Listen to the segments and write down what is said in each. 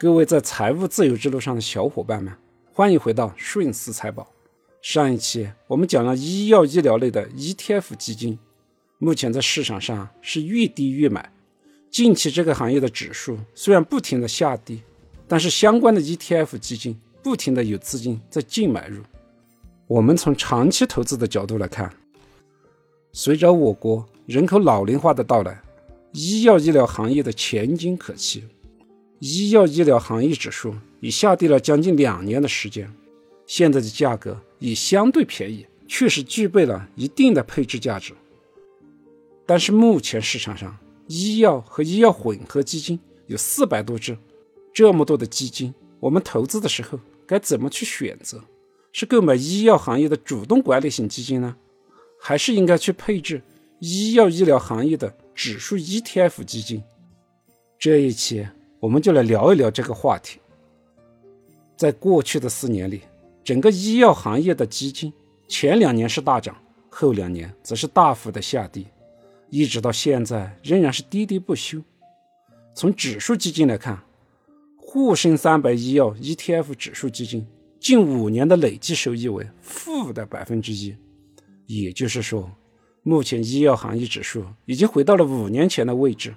各位在财务自由之路上的小伙伴们，欢迎回到顺思财宝。上一期我们讲了医药医疗类的 ETF 基金，目前在市场上是越低越买。近期这个行业的指数虽然不停的下跌，但是相关的 ETF 基金不停的有资金在净买入。我们从长期投资的角度来看，随着我国人口老龄化的到来，医药医疗行业的前景可期。医药医疗行业指数已下跌了将近两年的时间，现在的价格已相对便宜，确实具备了一定的配置价值。但是目前市场上医药和医药混合基金有四百多只，这么多的基金，我们投资的时候该怎么去选择？是购买医药行业的主动管理型基金呢，还是应该去配置医药医疗行业的指数 ETF 基金？这一期。我们就来聊一聊这个话题。在过去的四年里，整个医药行业的基金前两年是大涨，后两年则是大幅的下跌，一直到现在仍然是跌跌不休。从指数基金来看，沪深三百医药 ETF 指数基金近五年的累计收益为负的百分之一，也就是说，目前医药行业指数已经回到了五年前的位置。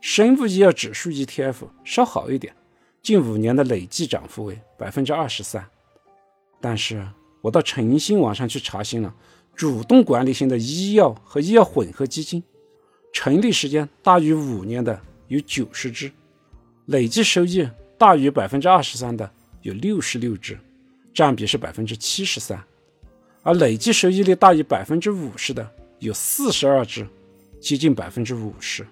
生物医药指数 ETF 稍好一点，近五年的累计涨幅为百分之二十三。但是我到诚信网上去查询了，主动管理型的医药和医药混合基金，成立时间大于五年的有九十只，累计收益大于百分之二十三的有六十六只，占比是百分之七十三，而累计收益率大于百分之五十的有四十二只，接近百分之五十。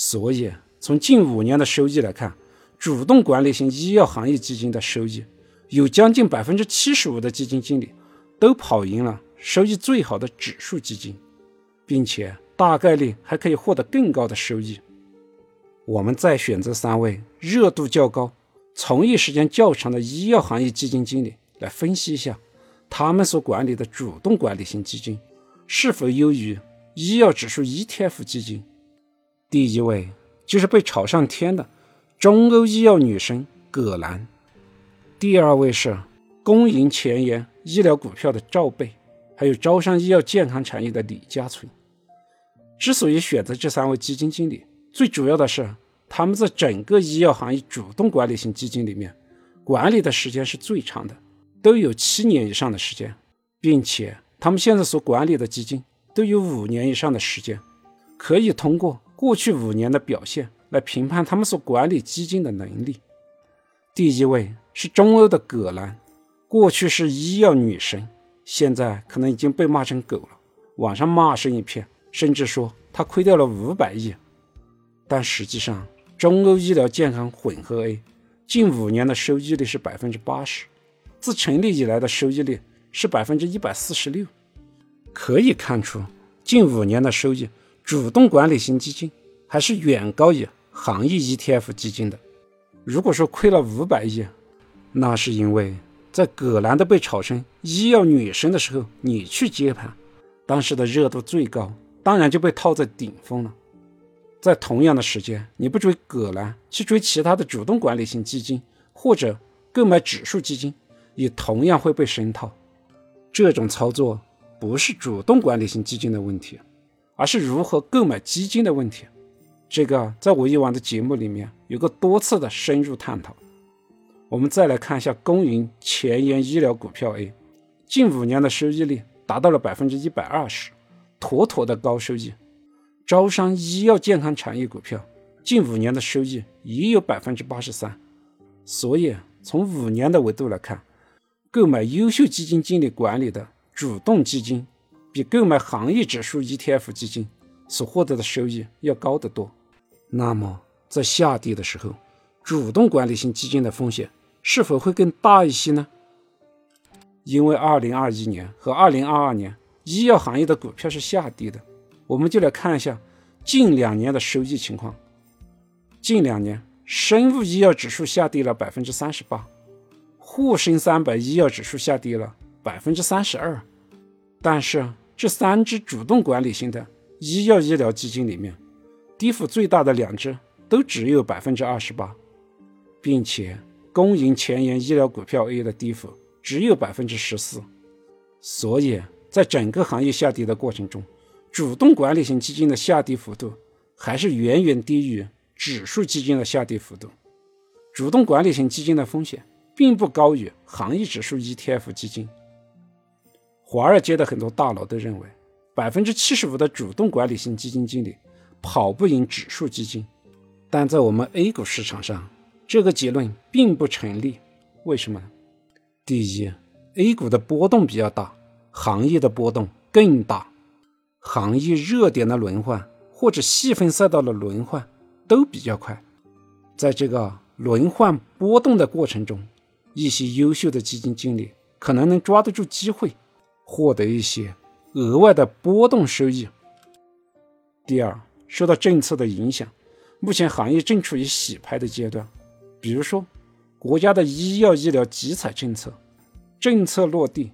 所以，从近五年的收益来看，主动管理型医药行业基金的收益，有将近百分之七十五的基金经理都跑赢了收益最好的指数基金，并且大概率还可以获得更高的收益。我们再选择三位热度较高、从业时间较长的医药行业基金经理来分析一下，他们所管理的主动管理型基金是否优于医药指数 ETF 基金。第一位就是被炒上天的中欧医药女神葛兰，第二位是公营前沿医疗股票的赵贝，还有招商医药健康产业的李家存。之所以选择这三位基金经理，最主要的是他们在整个医药行业主动管理型基金里面，管理的时间是最长的，都有七年以上的时间，并且他们现在所管理的基金都有五年以上的时间，可以通过。过去五年的表现来评判他们所管理基金的能力。第一位是中欧的葛兰，过去是医药女神，现在可能已经被骂成狗了，网上骂声一片，甚至说她亏掉了五百亿。但实际上，中欧医疗健康混合 A 近五年的收益率是百分之八十，自成立以来的收益率是百分之一百四十六。可以看出，近五年的收益。主动管理型基金还是远高于行业 ETF 基金的。如果说亏了五百亿，那是因为在葛兰的被炒成医药女神的时候，你去接盘，当时的热度最高，当然就被套在顶峰了。在同样的时间，你不追葛兰，去追其他的主动管理型基金或者购买指数基金，也同样会被深套。这种操作不是主动管理型基金的问题。而是如何购买基金的问题，这个在我以往的节目里面有个多次的深入探讨。我们再来看一下公营前沿医疗股票 A，近五年的收益率达到了百分之一百二十，妥妥的高收益。招商医药健康产业股票近五年的收益也有百分之八十三。所以从五年的维度来看，购买优秀基金经理管理的主动基金。比购买行业指数 ETF 基金所获得的收益要高得多。那么，在下跌的时候，主动管理型基金的风险是否会更大一些呢？因为2021年和2022年医药行业的股票是下跌的，我们就来看一下近两年的收益情况。近两年，生物医药指数下跌了百分之三十八，沪深三百医药指数下跌了百分之三十二，但是。这三只主动管理型的医药医疗基金里面，跌幅最大的两只都只有百分之二十八，并且公营前沿医疗股票 A 的跌幅只有百分之十四，所以在整个行业下跌的过程中，主动管理型基金的下跌幅度还是远远低于指数基金的下跌幅度。主动管理型基金的风险并不高于行业指数 ETF 基金。华尔街的很多大佬都认为，百分之七十五的主动管理型基金经理跑不赢指数基金，但在我们 A 股市场上，这个结论并不成立。为什么呢？第一，A 股的波动比较大，行业的波动更大，行业热点的轮换或者细分赛道的轮换都比较快，在这个。轮换波动的过程中，一些优秀的基金经理可能能抓得住机会，获得一些额外的波动收益。第二，受到政策的影响，目前行业正处于洗牌的阶段。比如说，国家的医药医疗集采政策，政策落地，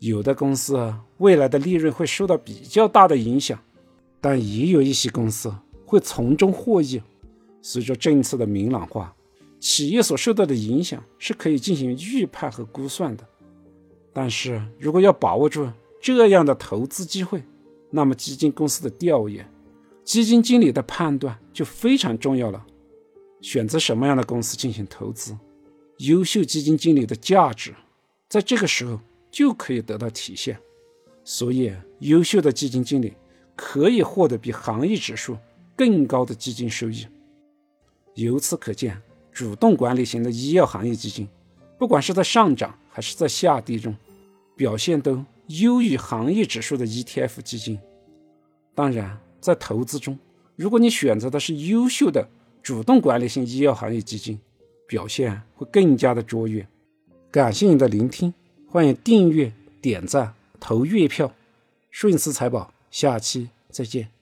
有的公司未来的利润会受到比较大的影响，但也有一些公司会从中获益。随着政策的明朗化。企业所受到的影响是可以进行预判和估算的，但是如果要把握住这样的投资机会，那么基金公司的调研、基金经理的判断就非常重要了。选择什么样的公司进行投资，优秀基金经理的价值在这个时候就可以得到体现。所以，优秀的基金经理可以获得比行业指数更高的基金收益。由此可见。主动管理型的医药行业基金，不管是在上涨还是在下跌中，表现都优于行业指数的 ETF 基金。当然，在投资中，如果你选择的是优秀的主动管理型医药行业基金，表现会更加的卓越。感谢你的聆听，欢迎订阅、点赞、投月票。顺思财宝，下期再见。